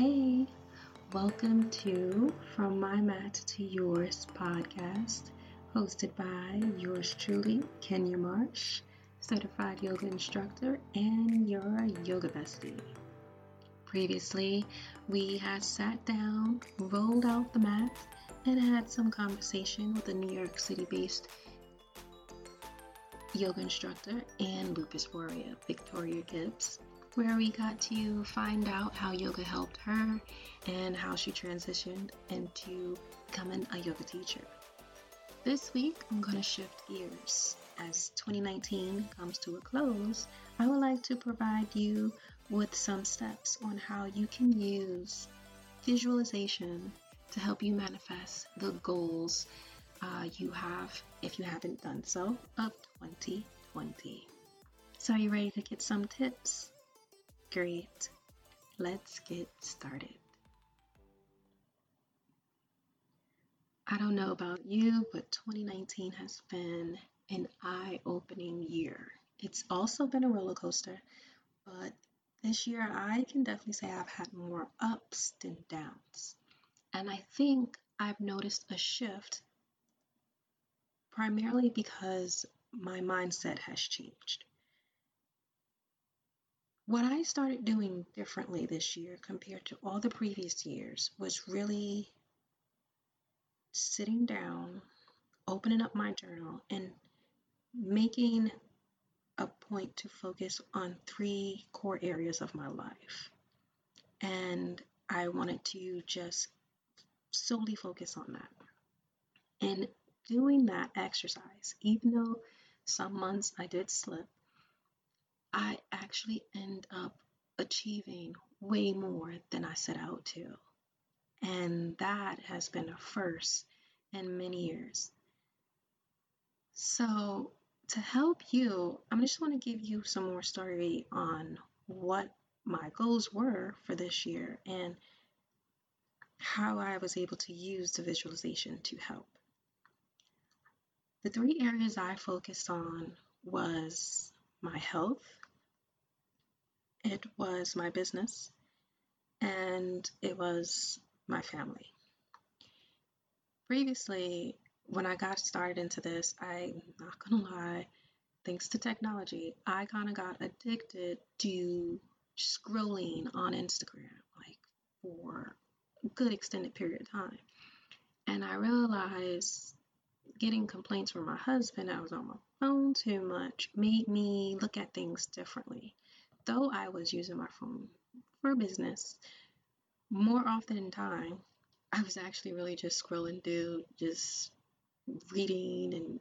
Hey, welcome to From My Mat to Yours podcast, hosted by yours truly, Kenya Marsh, certified yoga instructor and your yoga bestie. Previously, we had sat down, rolled out the mat, and had some conversation with a New York City based yoga instructor and lupus warrior, Victoria Gibbs where we got to find out how yoga helped her and how she transitioned into becoming a yoga teacher. This week, I'm going to shift gears. As 2019 comes to a close, I would like to provide you with some steps on how you can use visualization to help you manifest the goals uh, you have, if you haven't done so, of 2020. So, are you ready to get some tips? Great. Let's get started. I don't know about you, but 2019 has been an eye opening year. It's also been a roller coaster, but this year I can definitely say I've had more ups than downs. And I think I've noticed a shift primarily because my mindset has changed. What I started doing differently this year compared to all the previous years was really sitting down, opening up my journal, and making a point to focus on three core areas of my life. And I wanted to just solely focus on that. And doing that exercise, even though some months I did slip, I actually end up achieving way more than I set out to. And that has been a first in many years. So, to help you, I'm just want to give you some more story on what my goals were for this year and how I was able to use the visualization to help. The three areas I focused on was my health, it was my business and it was my family. Previously, when I got started into this, I'm not gonna lie, thanks to technology, I kind of got addicted to scrolling on Instagram like for a good extended period of time. And I realized getting complaints from my husband, I was on my phone too much, made me look at things differently though I was using my phone for business, more often in time, I was actually really just scrolling through, just reading and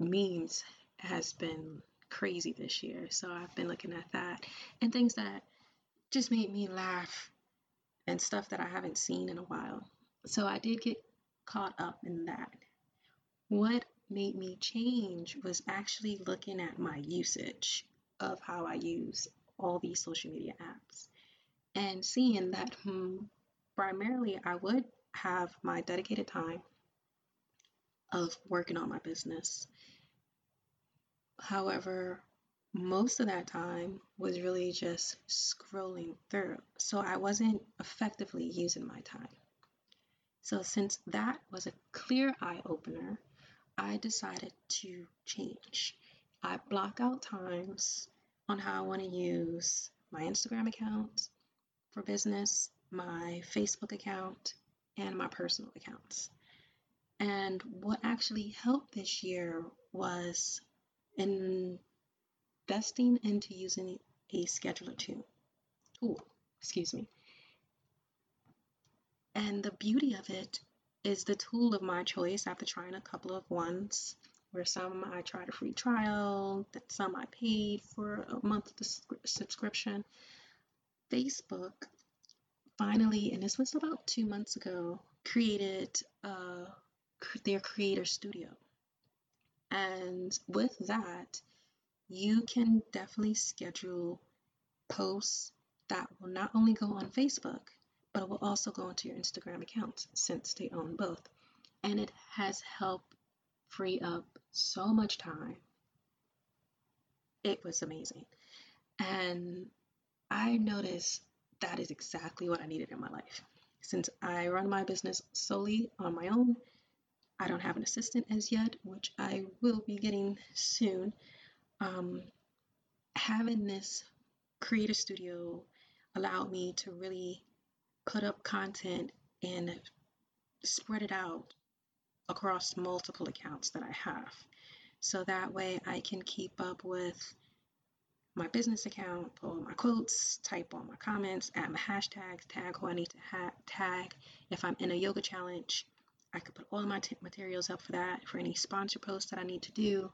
memes has been crazy this year. So I've been looking at that and things that just made me laugh and stuff that I haven't seen in a while. So I did get caught up in that. What made me change was actually looking at my usage of how I use all these social media apps and seeing that hmm, primarily I would have my dedicated time of working on my business. However, most of that time was really just scrolling through. So I wasn't effectively using my time. So, since that was a clear eye opener, I decided to change. I block out times on how I want to use my Instagram account for business, my Facebook account, and my personal accounts. And what actually helped this year was investing into using a scheduler tool. Tool, excuse me. And the beauty of it is the tool of my choice after trying a couple of ones where some I tried a free trial, that some I paid for a month subscription. Facebook finally, and this was about two months ago, created uh, their creator studio. And with that, you can definitely schedule posts that will not only go on Facebook, but it will also go into your Instagram account since they own both. And it has helped free up so much time. It was amazing. And I noticed that is exactly what I needed in my life. Since I run my business solely on my own, I don't have an assistant as yet, which I will be getting soon. Um, having this creator studio allowed me to really put up content and spread it out across multiple accounts that I have. So that way I can keep up with my business account, pull my quotes, type all my comments, add my hashtags, tag who I need to ha- tag. If I'm in a yoga challenge, I could put all my t- materials up for that. For any sponsor posts that I need to do,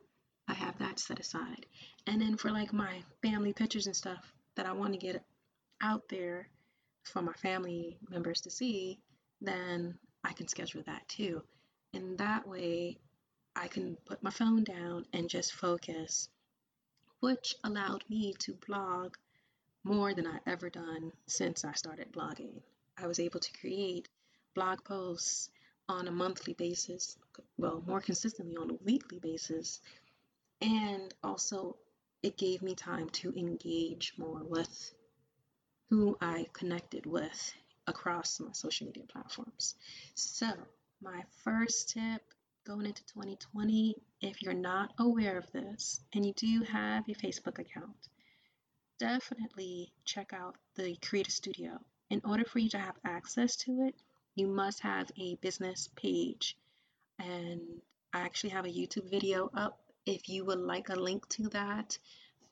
I have that set aside. And then for like my family pictures and stuff that I want to get out there for my family members to see, then I can schedule that too. And that way I can put my phone down and just focus, which allowed me to blog more than I've ever done since I started blogging. I was able to create blog posts on a monthly basis, well, more consistently on a weekly basis, and also it gave me time to engage more with who I connected with across my social media platforms. So, my first tip going into 2020, if you're not aware of this and you do have a Facebook account, definitely check out the Creator Studio. In order for you to have access to it, you must have a business page. And I actually have a YouTube video up. If you would like a link to that,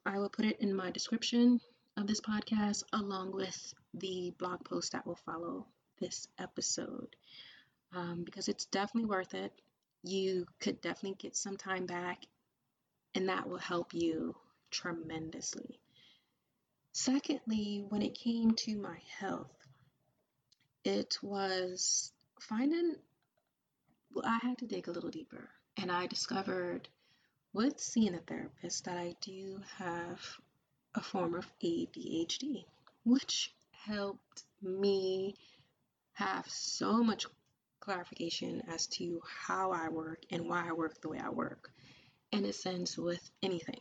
I will put it in my description of this podcast along with the blog post that will follow this episode um, because it's definitely worth it you could definitely get some time back, and that will help you tremendously. Secondly, when it came to my health, it was finding, well, I had to dig a little deeper, and I discovered with seeing a therapist that I do have a form of ADHD, which helped me have so much clarification as to how I work and why I work the way I work. In a sense, with anything.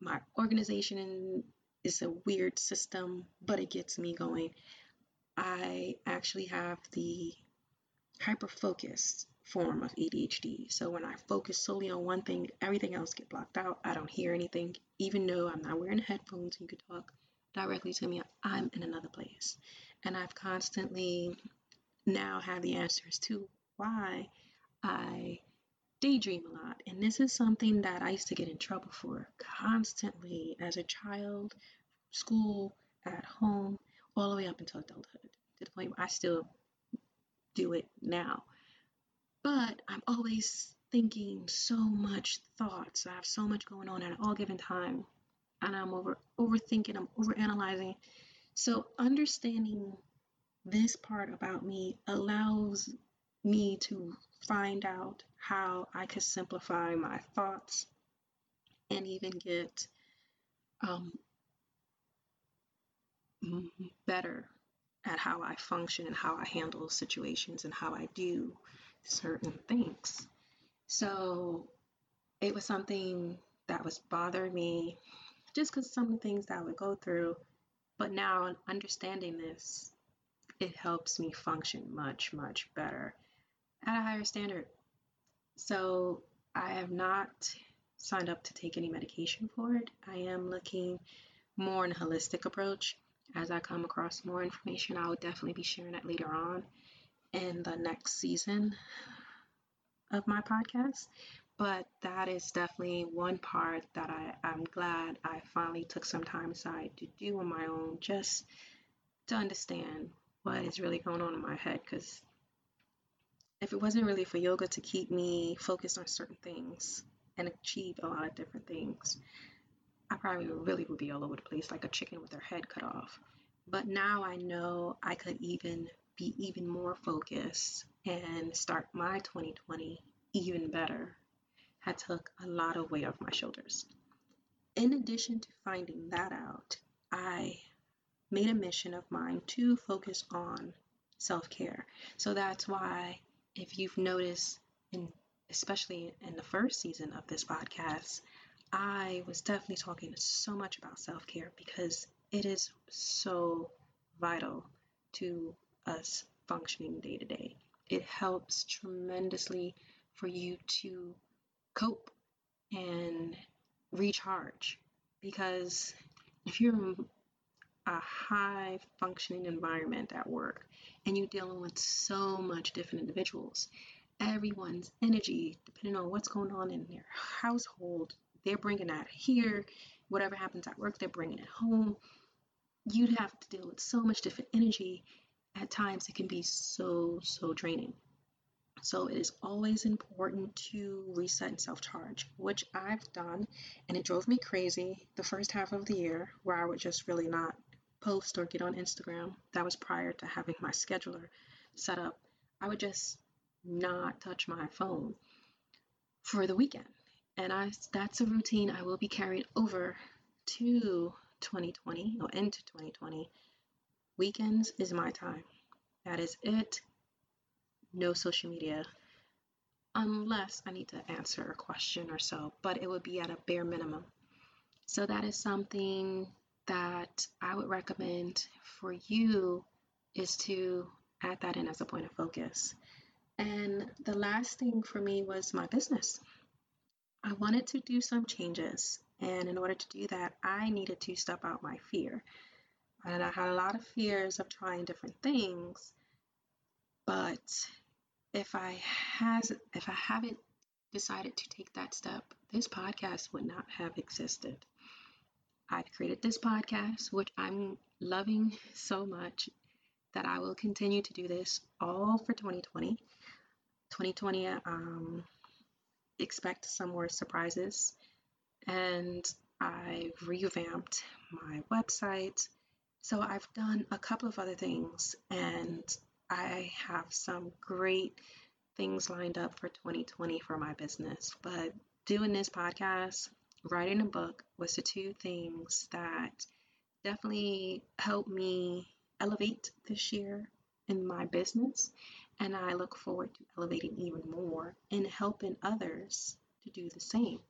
My organization is a weird system, but it gets me going. I actually have the hyper focused form of ADHD. So when I focus solely on one thing, everything else get blocked out. I don't hear anything, even though I'm not wearing headphones. You could talk directly to me. I'm in another place, and I've constantly now have the answers to why I daydream a lot. And this is something that I used to get in trouble for constantly as a child, school, at home, all the way up until adulthood, to the point where I still do it now. But I'm always thinking so much thoughts. I have so much going on at all given time. And I'm over overthinking, I'm overanalyzing. So understanding this part about me allows me to find out how I could simplify my thoughts and even get um, better at how I function and how I handle situations and how I do certain things. So it was something that was bothering me just because some of the things that I would go through. But now understanding this it helps me function much, much better at a higher standard. So I have not signed up to take any medication for it. I am looking more in a holistic approach. As I come across more information, I will definitely be sharing it later on in the next season of my podcast. But that is definitely one part that I, I'm glad I finally took some time aside to do on my own just to understand what is really going on in my head because if it wasn't really for yoga to keep me focused on certain things and achieve a lot of different things, I probably really would be all over the place like a chicken with their head cut off. But now I know I could even be even more focused and start my 2020 even better. I took a lot of weight off my shoulders. In addition to finding that out, I made a mission of mine to focus on self care. So that's why, if you've noticed, in, especially in the first season of this podcast, I was definitely talking so much about self care because it is so vital to us functioning day to day. It helps tremendously for you to cope and recharge because if you're a high functioning environment at work and you're dealing with so much different individuals, everyone's energy, depending on what's going on in their household, they're bringing that here. Whatever happens at work, they're bringing it home. You'd have to deal with so much different energy. At times, it can be so, so draining. So, it is always important to reset and self charge, which I've done. And it drove me crazy the first half of the year where I would just really not post or get on Instagram. That was prior to having my scheduler set up. I would just not touch my phone for the weekend. And I that's a routine I will be carrying over to 2020 or into 2020. Weekends is my time. That is it. No social media unless I need to answer a question or so, but it would be at a bare minimum. So that is something that I would recommend for you is to add that in as a point of focus. And the last thing for me was my business. I wanted to do some changes, and in order to do that, I needed to step out my fear. And I had a lot of fears of trying different things, but if I has if I haven't decided to take that step, this podcast would not have existed. I've created this podcast, which I'm loving so much that I will continue to do this all for 2020. 2020, um, expect some more surprises. And I've revamped my website. So I've done a couple of other things, and I have some great things lined up for 2020 for my business. But doing this podcast, writing a book was the two things that definitely helped me elevate this year in my business and I look forward to elevating even more and helping others to do the same.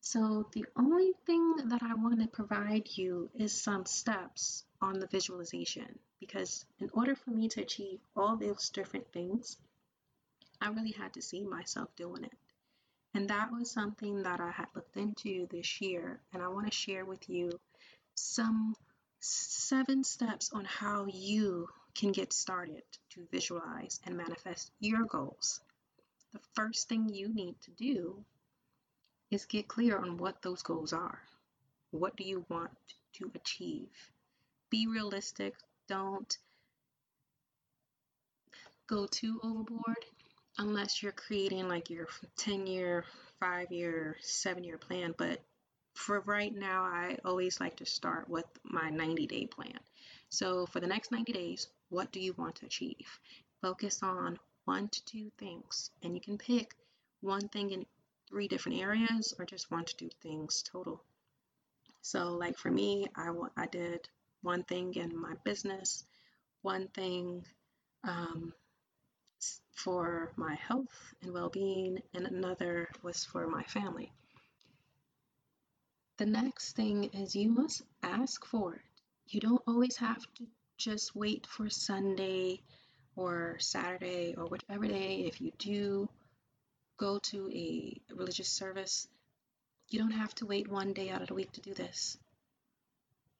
So, the only thing that I want to provide you is some steps on the visualization because, in order for me to achieve all those different things, I really had to see myself doing it. And that was something that I had looked into this year, and I want to share with you some seven steps on how you can get started to visualize and manifest your goals. The first thing you need to do is get clear on what those goals are. What do you want to achieve? Be realistic. Don't go too overboard unless you're creating like your 10 year, 5 year, 7 year plan. But for right now, I always like to start with my 90 day plan. So for the next 90 days, what do you want to achieve? Focus on one to two things, and you can pick one thing in three different areas or just one to two things total. So, like for me, I, I did one thing in my business, one thing um, for my health and well being, and another was for my family. The next thing is you must ask for it. You don't always have to just wait for Sunday or Saturday or whichever day, if you do go to a religious service, you don't have to wait one day out of the week to do this.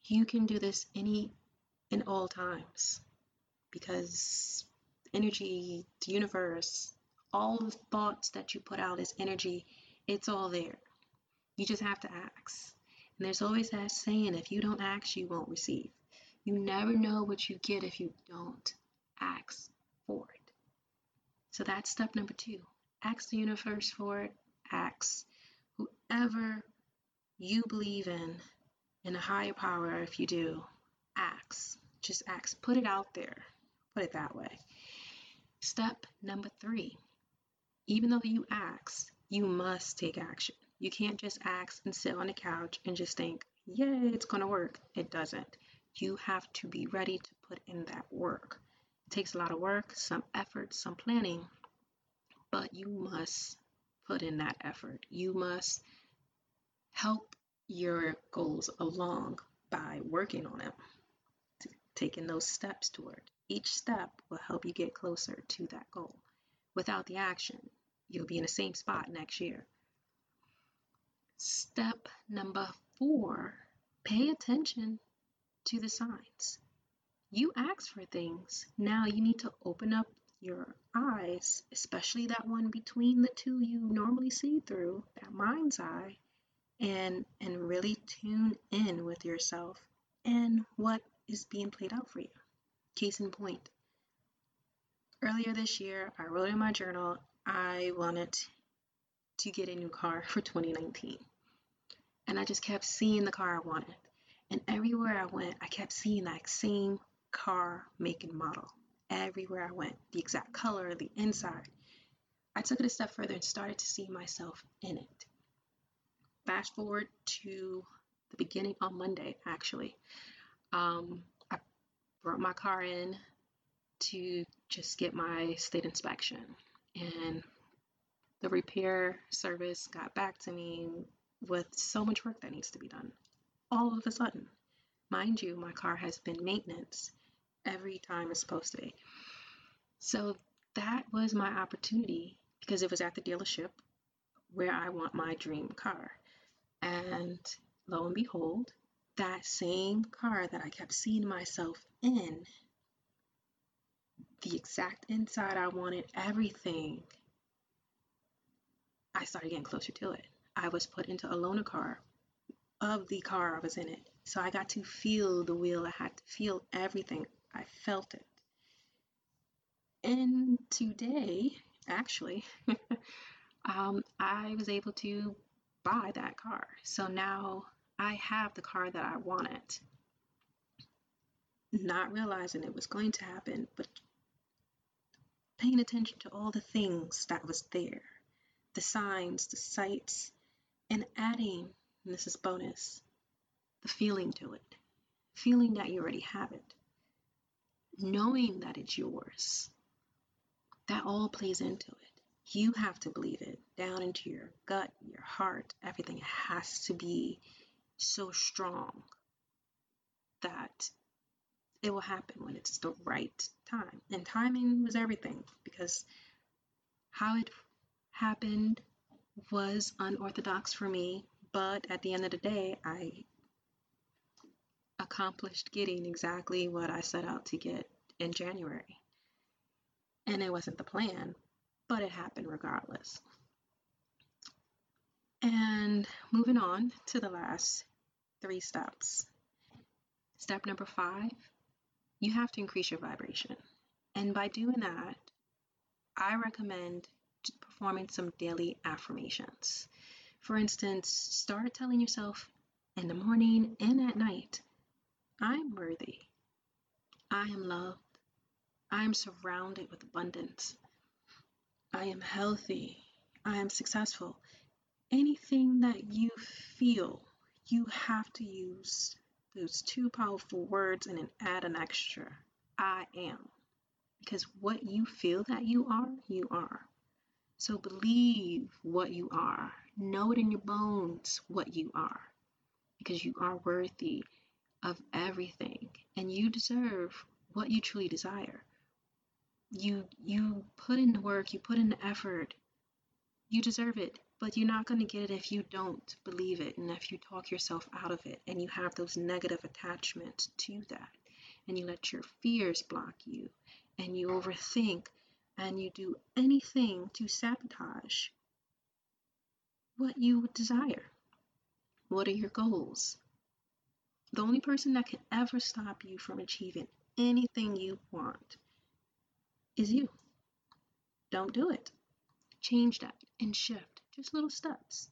You can do this any and all times because energy, the universe, all the thoughts that you put out as energy, it's all there. You just have to ask. And there's always that saying if you don't ask, you won't receive. You never know what you get if you don't ask for it. So that's step number two. Ask the universe for it. Ask whoever you believe in, in a higher power, if you do, ask. Just ask. Put it out there. Put it that way. Step number three. Even though you ask, you must take action. You can't just ask and sit on the couch and just think, yay, it's going to work. It doesn't you have to be ready to put in that work. It takes a lot of work, some effort, some planning, but you must put in that effort. You must help your goals along by working on it, taking those steps toward. Each step will help you get closer to that goal. Without the action, you'll be in the same spot next year. Step number four pay attention to the signs. You ask for things. Now you need to open up your eyes, especially that one between the two you normally see through, that mind's eye, and and really tune in with yourself and what is being played out for you. Case in point. Earlier this year, I wrote in my journal I wanted to get a new car for 2019. And I just kept seeing the car I wanted. And everywhere I went, I kept seeing that same car, make, and model. Everywhere I went, the exact color, the inside. I took it a step further and started to see myself in it. Fast forward to the beginning on Monday, actually. Um, brought my car in to just get my state inspection. And the repair service got back to me with so much work that needs to be done. All of a sudden, mind you, my car has been maintenance every time it's supposed to be. So that was my opportunity because it was at the dealership where I want my dream car. And lo and behold, that same car that I kept seeing myself in, the exact inside I wanted, everything, I started getting closer to it. I was put into a loaner car of the car I was in it. So I got to feel the wheel. I had to feel everything. I felt it. And today, actually, um, I was able to buy that car. So now I have the car that I wanted. Not realizing it was going to happen, but paying attention to all the things that was there the signs, the sights, and adding, and this is bonus, the feeling to it. Feeling that you already have it. Knowing that it's yours. That all plays into it. You have to believe it down into your gut, your heart, everything has to be so strong that it will happen when it's the right time. And timing was everything because how it happened was unorthodox for me, but at the end of the day, I accomplished getting exactly what I set out to get in January. And it wasn't the plan, but it happened regardless. And moving on to the last three steps. Step number five, you have to increase your vibration. And by doing that, I recommend performing some daily affirmations. For instance, start telling yourself in the morning and at night, I'm worthy. I am loved. I am surrounded with abundance. I am healthy. I am successful. Anything that you feel, you have to use those two powerful words and then add an extra I am. Because what you feel that you are, you are. So believe what you are. Know it in your bones what you are. Because you are worthy of everything and you deserve what you truly desire. You you put in the work, you put in the effort. You deserve it, but you're not going to get it if you don't believe it and if you talk yourself out of it and you have those negative attachments to that and you let your fears block you and you overthink and you do anything to sabotage what you desire. What are your goals? The only person that can ever stop you from achieving anything you want is you. Don't do it. Change that and shift. Just little steps.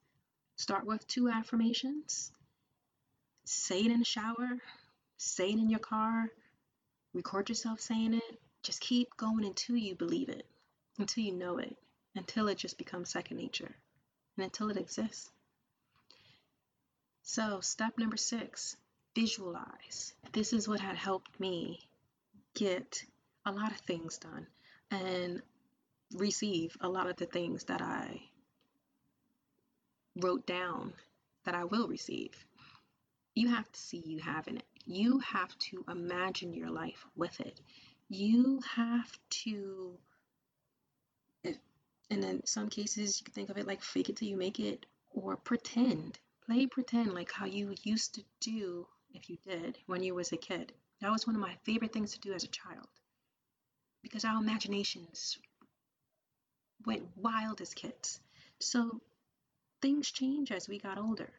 Start with two affirmations. Say it in the shower. Say it in your car. Record yourself saying it. Just keep going until you believe it, until you know it, until it just becomes second nature, and until it exists. So, step number six visualize. This is what had helped me get a lot of things done and receive a lot of the things that I wrote down that I will receive. you have to see you having it. You have to imagine your life with it. You have to, and in some cases, you can think of it like fake it till you make it or pretend. Play pretend like how you used to do if you did when you was a kid. That was one of my favorite things to do as a child because our imaginations went wild as kids. So things change as we got older.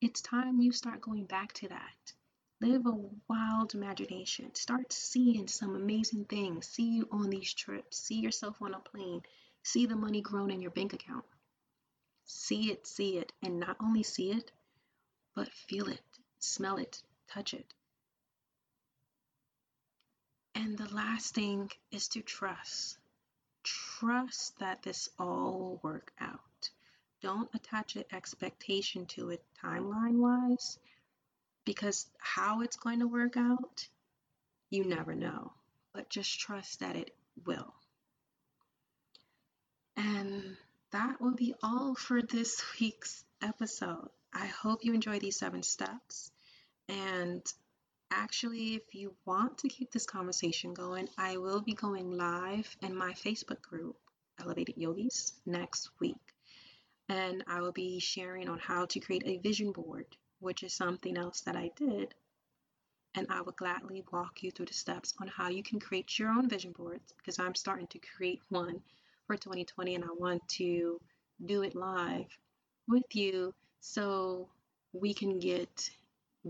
It's time you start going back to that. Live a wild imagination. Start seeing some amazing things. See you on these trips. See yourself on a plane. See the money grown in your bank account. See it, see it, and not only see it, but feel it, smell it, touch it. And the last thing is to trust. Trust that this all will work out. Don't attach an expectation to it timeline wise because how it's going to work out, you never know. But just trust that it will. And that will be all for this week's episode. I hope you enjoy these seven steps. And actually, if you want to keep this conversation going, I will be going live in my Facebook group, Elevated Yogis, next week. And I will be sharing on how to create a vision board, which is something else that I did. And I will gladly walk you through the steps on how you can create your own vision boards because I'm starting to create one for 2020 and I want to do it live with you so we can get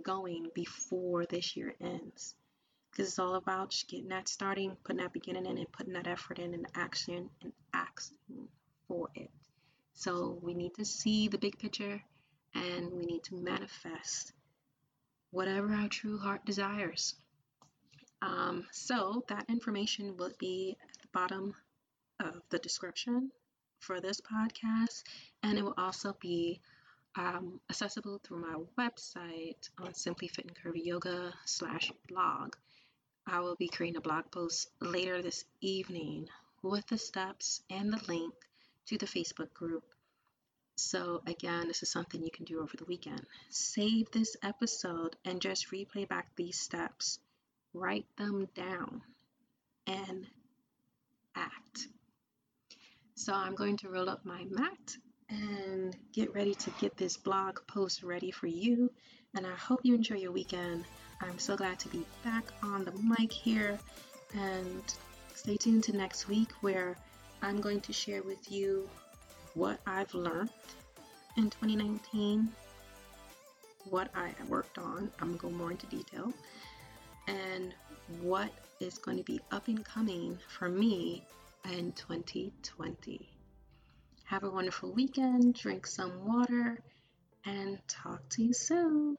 going before this year ends. Because it's all about getting that starting, putting that beginning in, and putting that effort in and action and asking for it. So we need to see the big picture and we need to manifest whatever our true heart desires. Um, so that information will be at the bottom of the description for this podcast, and it will also be um, accessible through my website on Simply Fit and Curvy Yoga slash blog. I will be creating a blog post later this evening with the steps and the link to the Facebook group. So, again, this is something you can do over the weekend. Save this episode and just replay back these steps. Write them down and act. So, I'm going to roll up my mat and get ready to get this blog post ready for you. And I hope you enjoy your weekend. I'm so glad to be back on the mic here. And stay tuned to next week where I'm going to share with you what I've learned in 2019, what I worked on. I'm going to go more into detail. And what is going to be up and coming for me in 2020. Have a wonderful weekend, drink some water, and talk to you soon.